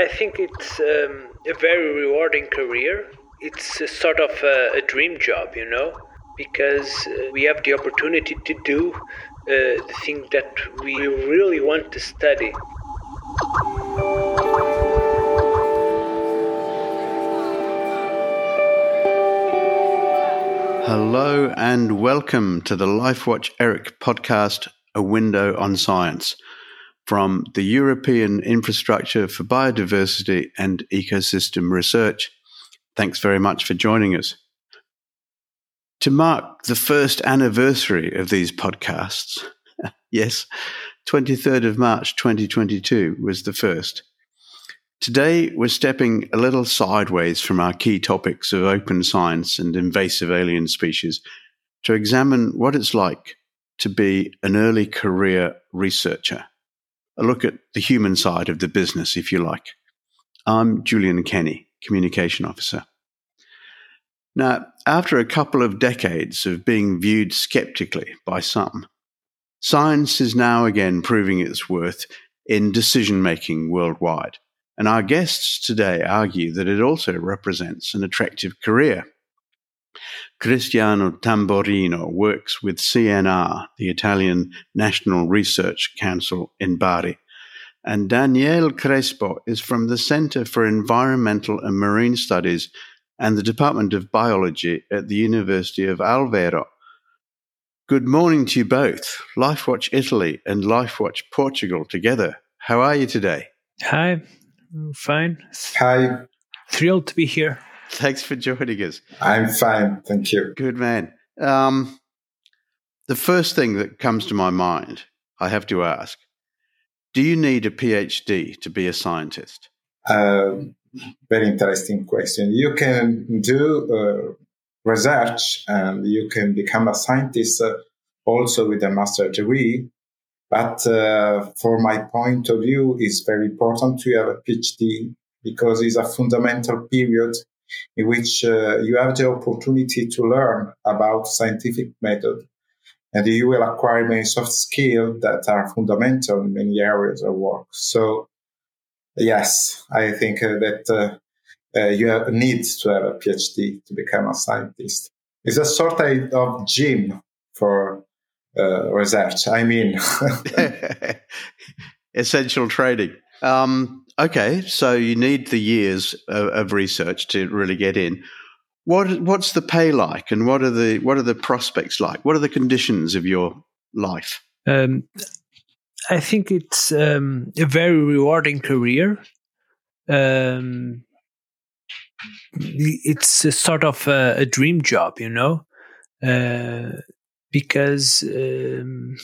I think it's um, a very rewarding career. It's a sort of a, a dream job, you know, because uh, we have the opportunity to do uh, the thing that we really want to study. Hello and welcome to the LifeWatch ERIC podcast, A Window on Science, from the European Infrastructure for Biodiversity and Ecosystem Research. Thanks very much for joining us. To mark the first anniversary of these podcasts, yes, 23rd of March 2022 was the first. Today, we're stepping a little sideways from our key topics of open science and invasive alien species to examine what it's like to be an early career researcher. A look at the human side of the business, if you like. I'm Julian Kenny, Communication Officer. Now, after a couple of decades of being viewed skeptically by some, science is now again proving its worth in decision making worldwide. And our guests today argue that it also represents an attractive career. Cristiano Tamborrino works with CNR, the Italian National Research Council in Bari. And Daniele Crespo is from the Center for Environmental and Marine Studies and the Department of Biology at the University of Aveiro. Good morning to you both, LifeWatch Italy and LifeWatch Portugal together. How are you today? Hi, fine. Hi. Thrilled to be here. Thanks for joining us. I'm fine. Thank you. Good man. Um, the first thing that comes to my mind, I have to ask do you need a PhD to be a scientist? Uh, very interesting question. You can do uh, research and you can become a scientist uh, also with a master's degree. But uh, for my point of view, it's very important to have a PhD because it's a fundamental period in which uh, you have the opportunity to learn about scientific method and you will acquire many soft skills that are fundamental in many areas of work. So yes, I think uh, that uh, uh, you have, need to have a PhD to become a scientist. It's a sort of gym for uh, research. I mean, essential training. Um, okay, so you need the years of, of, research to really get in. What what's the pay like, and what are the what are the prospects like? What are the conditions of your life? Um, I think it's um, a very rewarding career. Um, it's a sort of a, a dream job, you know. Uh, because um,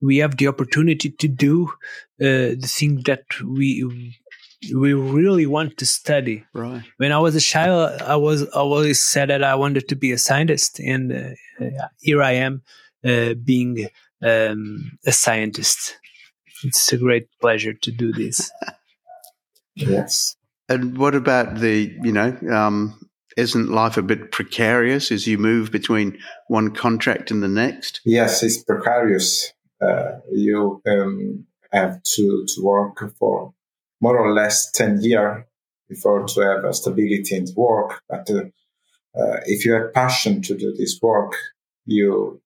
we have the opportunity to do uh, the thing that we we really want to study. Right. When I was a child, I was I always said that I wanted to be a scientist, and uh, here I am, uh, being um, a scientist. It's a great pleasure to do this. yes. And what about the you know um, isn't life a bit precarious as you move between one contract and the next? Yes, it's precarious. Uh, you um, have to, to work for more or less 10 years before to have a stability in work. But uh, uh, if you have passion to do this work, you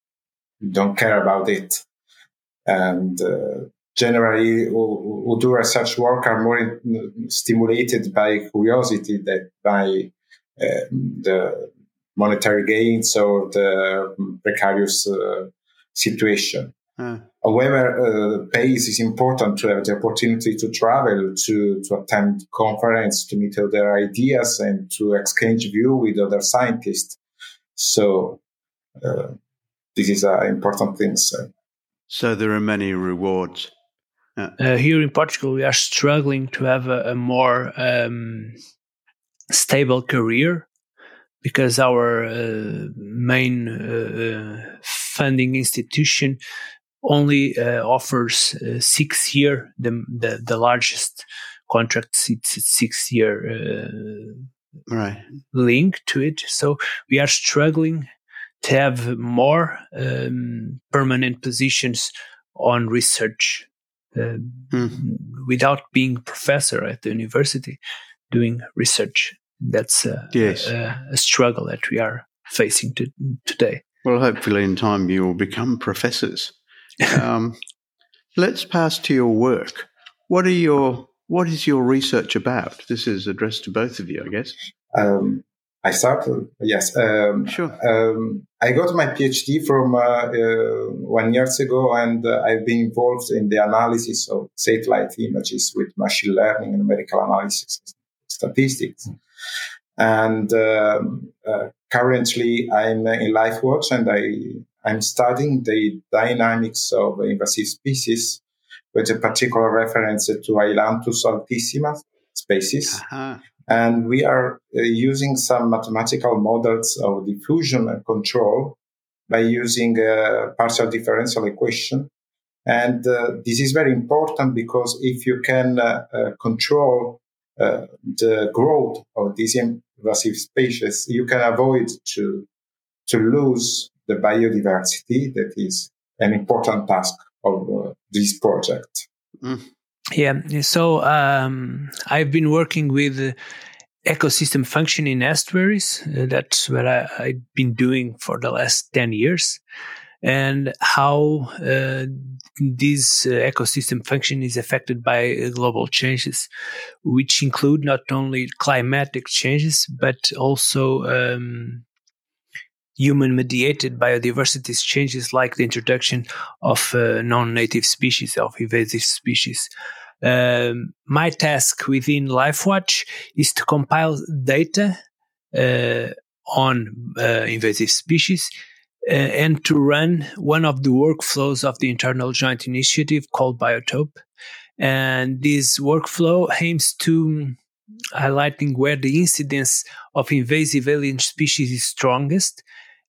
don't care about it. And uh, generally, who, who, do research work are more in, stimulated by curiosity than by the monetary gains or the precarious uh, situation. Uh. However, uh, pace is important to have the opportunity to travel, to, to attend conference, to meet other ideas, and to exchange view with other scientists. So uh, this is an important thing. So. so there are many rewards. Yeah. Uh, here in Portugal, we are struggling to have a, a more um, stable career because our uh, main uh, uh funding institution only uh, offers uh, six year the, the, the largest contracts it's six year uh, right. link to it. So we are struggling to have more um, permanent positions on research uh, mm. without being professor at the university doing research. That's a, yes. a, a struggle that we are facing to, today. Well, hopefully, in time, you will become professors. Um, let's pass to your work. What are your what is your research about? This is addressed to both of you, I guess. Um, I started, yes. Um, sure. Um, I got my PhD from uh, uh, one years ago, and uh, I've been involved in the analysis of satellite images with machine learning and numerical analysis statistics. And um, uh, currently, I'm in LifeWatch, and I I'm studying the dynamics of invasive species with a particular reference to Ailanthus altissima species. Uh-huh. And we are uh, using some mathematical models of diffusion and control by using a partial differential equation. And uh, this is very important because if you can uh, uh control uh, the growth of these invasive species, you can avoid to, to lose the biodiversity that is an important task of uh, this project. Mm. Yeah, so um, I've been working with ecosystem function in estuaries. Uh, that's what I, have been doing for the last 10 years. And how uh, this uh, ecosystem function is affected by uh, global changes, which include not only climatic changes, but also um, human mediated biodiversity changes like the introduction of uh, non-native species of invasive species. Um, my task within LifeWatch is to compile data uh, on uh, invasive species Uh, and to run one of the workflows of the internal joint initiative called biotope and this workflow aims to um, highlighting where the incidence of invasive alien species is strongest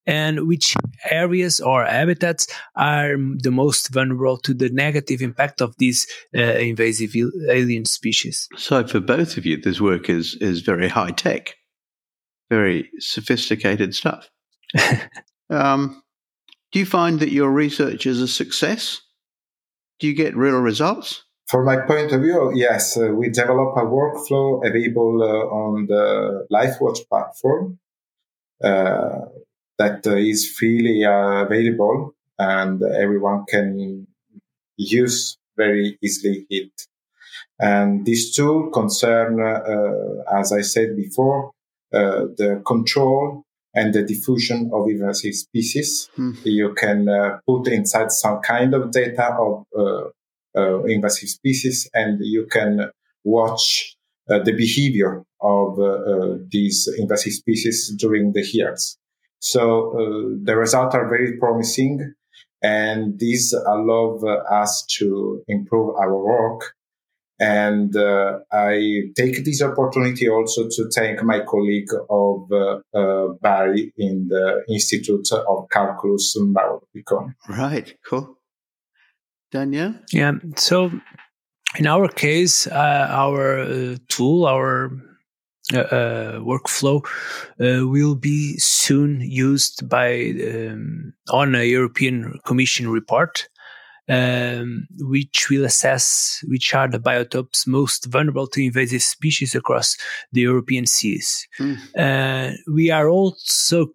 and which areas or habitats are um, the most vulnerable to the negative impact of these uh, invasive alien species. So, for both of you, this work is is very high tech, very sophisticated stuff. um, do you find that your research is a success? Do you get real results? From my point of view, yes, uh, we develop a workflow available uh, on the LifeWatch platform. Uh, that uh, is freely uh, available and everyone can use very easily it. And these two concern, uh, as I said before, the control and the diffusion of invasive species. Hmm. You can uh, put inside some kind of data of uh, uh, invasive species and you can watch the behavior of these invasive species during the years. So uh, the results are very promising and these allow us to improve our work. And uh, I take this opportunity also to thank my colleague of uh, uh, Bari in the Institute of Calculus Mauro Right, cool. Daniel? Yeah, so in our case, uh, our uh, tool, our uh, uh, workflow uh, will be soon used by um, on a European Commission report, um, which will assess which are the biotopes most vulnerable to invasive species across the European seas. Mm. we are also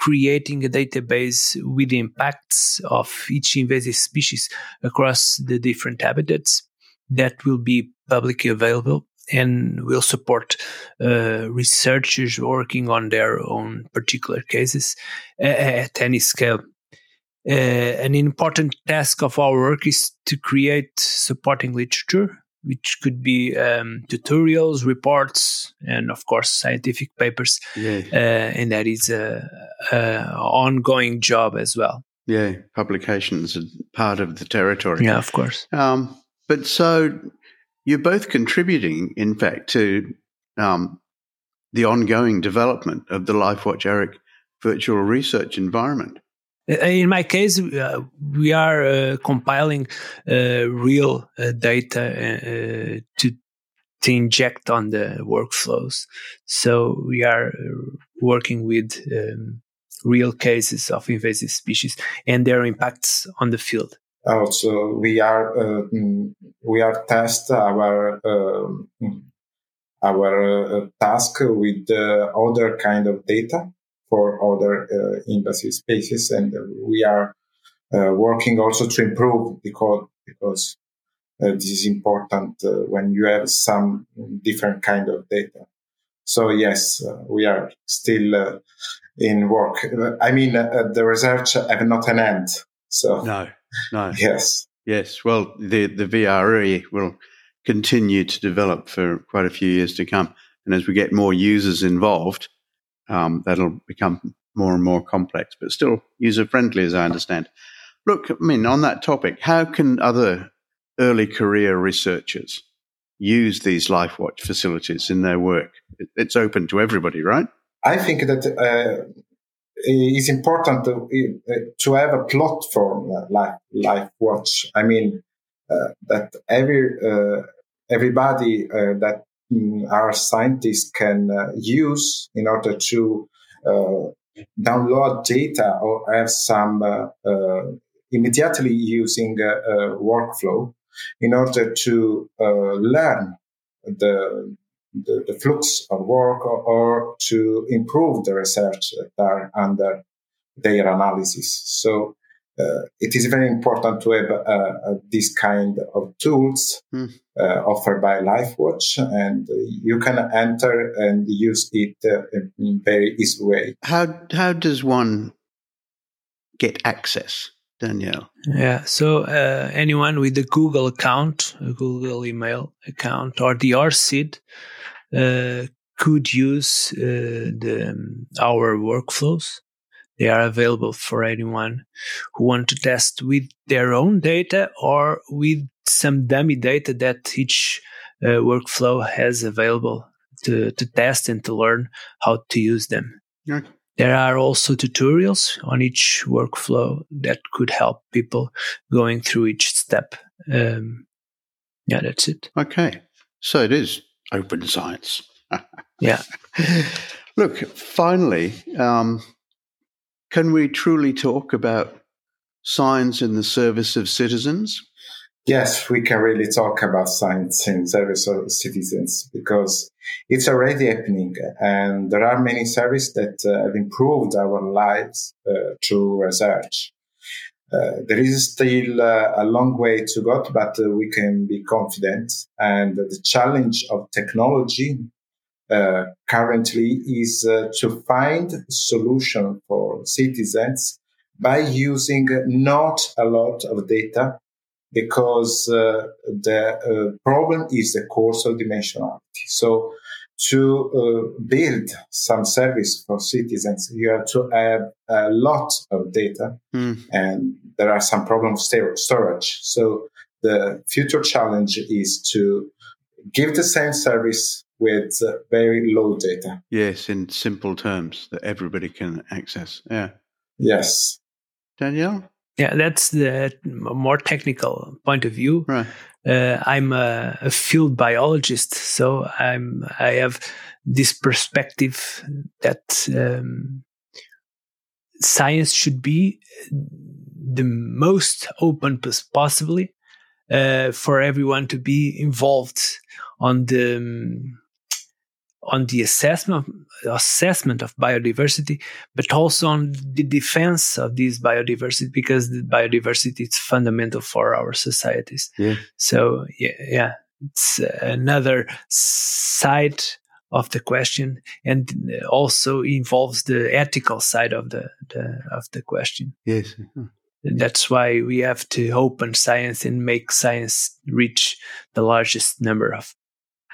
creating a database with the impacts of each invasive species across the different habitats that will be publicly available and will support uh, researchers working on their own particular cases uh, at any scale. Uh, an important task of our work is to create supporting literature, which could be um, tutorials, reports, and of course scientific papers. Yeah. Uh, and that is a, a, ongoing job as well. Yeah, publications are part of the territory. Yeah, of course. Um, but so you're both contributing, in fact, to um, the ongoing development of the LifeWatch ERIC virtual research environment. Uh, in my case, uh, we are uh, compiling uh, real uh, data uh, to to inject on the workflows. So we are working with um, real cases of invasive species and their impacts on the field. Also, we are mm, we are test our um, our task with other kind of data for other uh, invasive species, and we are uh, working also to improve because because uh, this is important uh, when you have some different kind of data. So yes, we are still in work. I mean, the research have not an end. So no, no. Yes. Yes. Well, the, the VRE will continue to develop for quite a few years to come. And as we get more users involved, um, that'll become more and more complex, but still user friendly, as I understand. Look, I mean, on that topic, how can other early career researchers use these LifeWatch facilities in their work? It's open to everybody, right? I think that uh, it's important to, to have a platform like Life Watch. I mean, uh, that every uh, everybody uh, that our scientists can uh, use in order to uh, download data or have some immediately using workflow in order to learn the the, the flux of work or, or, to improve the research that are under their analysis. So uh, it is very important to have uh, uh, this kind of tools mm. offered by LifeWatch, and you can enter and use it in very easy way. How how does one get access? Danielle? Yeah, so uh, anyone with a Google account, a Google email account, or the ORCID uh, could use uh, the um, our workflows. They are available for anyone who want to test with their own data or with some dummy data that each uh, workflow has available to, to test and to learn how to use them. Okay. There are also tutorials on each workflow that could help people going through each step. Um, yeah, that's it. Okay. So it is open science. yeah. Look, finally, um, can we truly talk about science in the service of citizens? Yes, we can really talk about science in service of citizens because it's already happening, and there are many services that uh, have improved our lives uh, through research. Uh, there is still uh, a long way to go, but uh, we can be confident. And the challenge of technology uh, currently is uh, to find solution for citizens by using not a lot of data because uh, the problem is the curse of dimensionality. So to uh, build some service for citizens, you have to have a lot of data, mm. and there are some problems with storage. So the future challenge is to give the same service with uh, very low data. Yes, in simple terms that everybody can access. Yeah. Yes. Danielle? Yeah, that's the more technical point of view. Right. Uh, I'm a, a, field biologist, so I'm I have this perspective that um, science should be the most open possibly uh, for everyone to be involved on the um, on the assessment assessment of biodiversity, but also on the defense of this biodiversity because the biodiversity is fundamental for our societies. Yeah. So yeah, yeah, it's another side of the question, and also involves the ethical side of the, the of the question. Yes. That's why we have to open science and make science reach the largest number of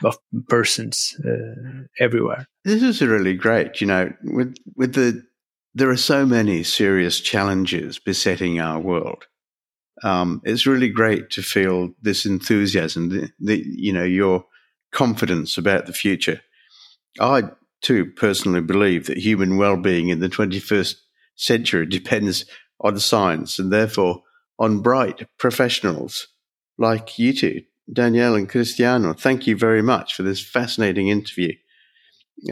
of persons uh, everywhere. This is really great. You know, with with the there are so many serious challenges besetting our world. Um, it's really great to feel this enthusiasm, the, the, you know, your confidence about the future. I too personally believe that human well-being in the 21st century depends on science and therefore on bright professionals like you two Danielle and Cristiano, thank you very much for this fascinating interview.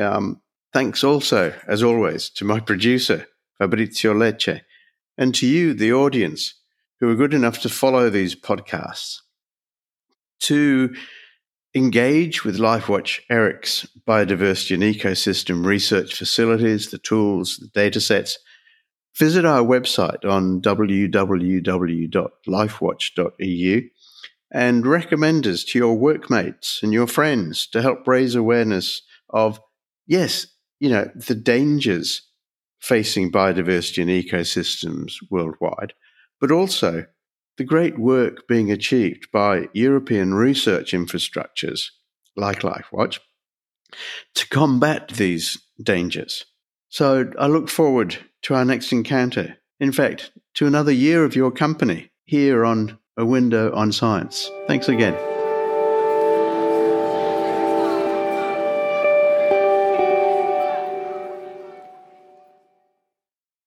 Um, thanks also, as always, to my producer, Fabrizio Lecce, and to you, the audience, who are good enough to follow these podcasts to engage with LifeWatch ERIC's biodiversity and ecosystem research facilities, the tools, the data sets, visit our website on www.lifewatch.eu and recommend us to your workmates and your friends to help raise awareness of, yes, you know, the dangers facing biodiversity and ecosystems worldwide, but also the great work being achieved by European research infrastructures like LifeWatch to combat these dangers. So I look forward to our next encounter. In fact, to another year of your company here on A Window on Science. Thanks again.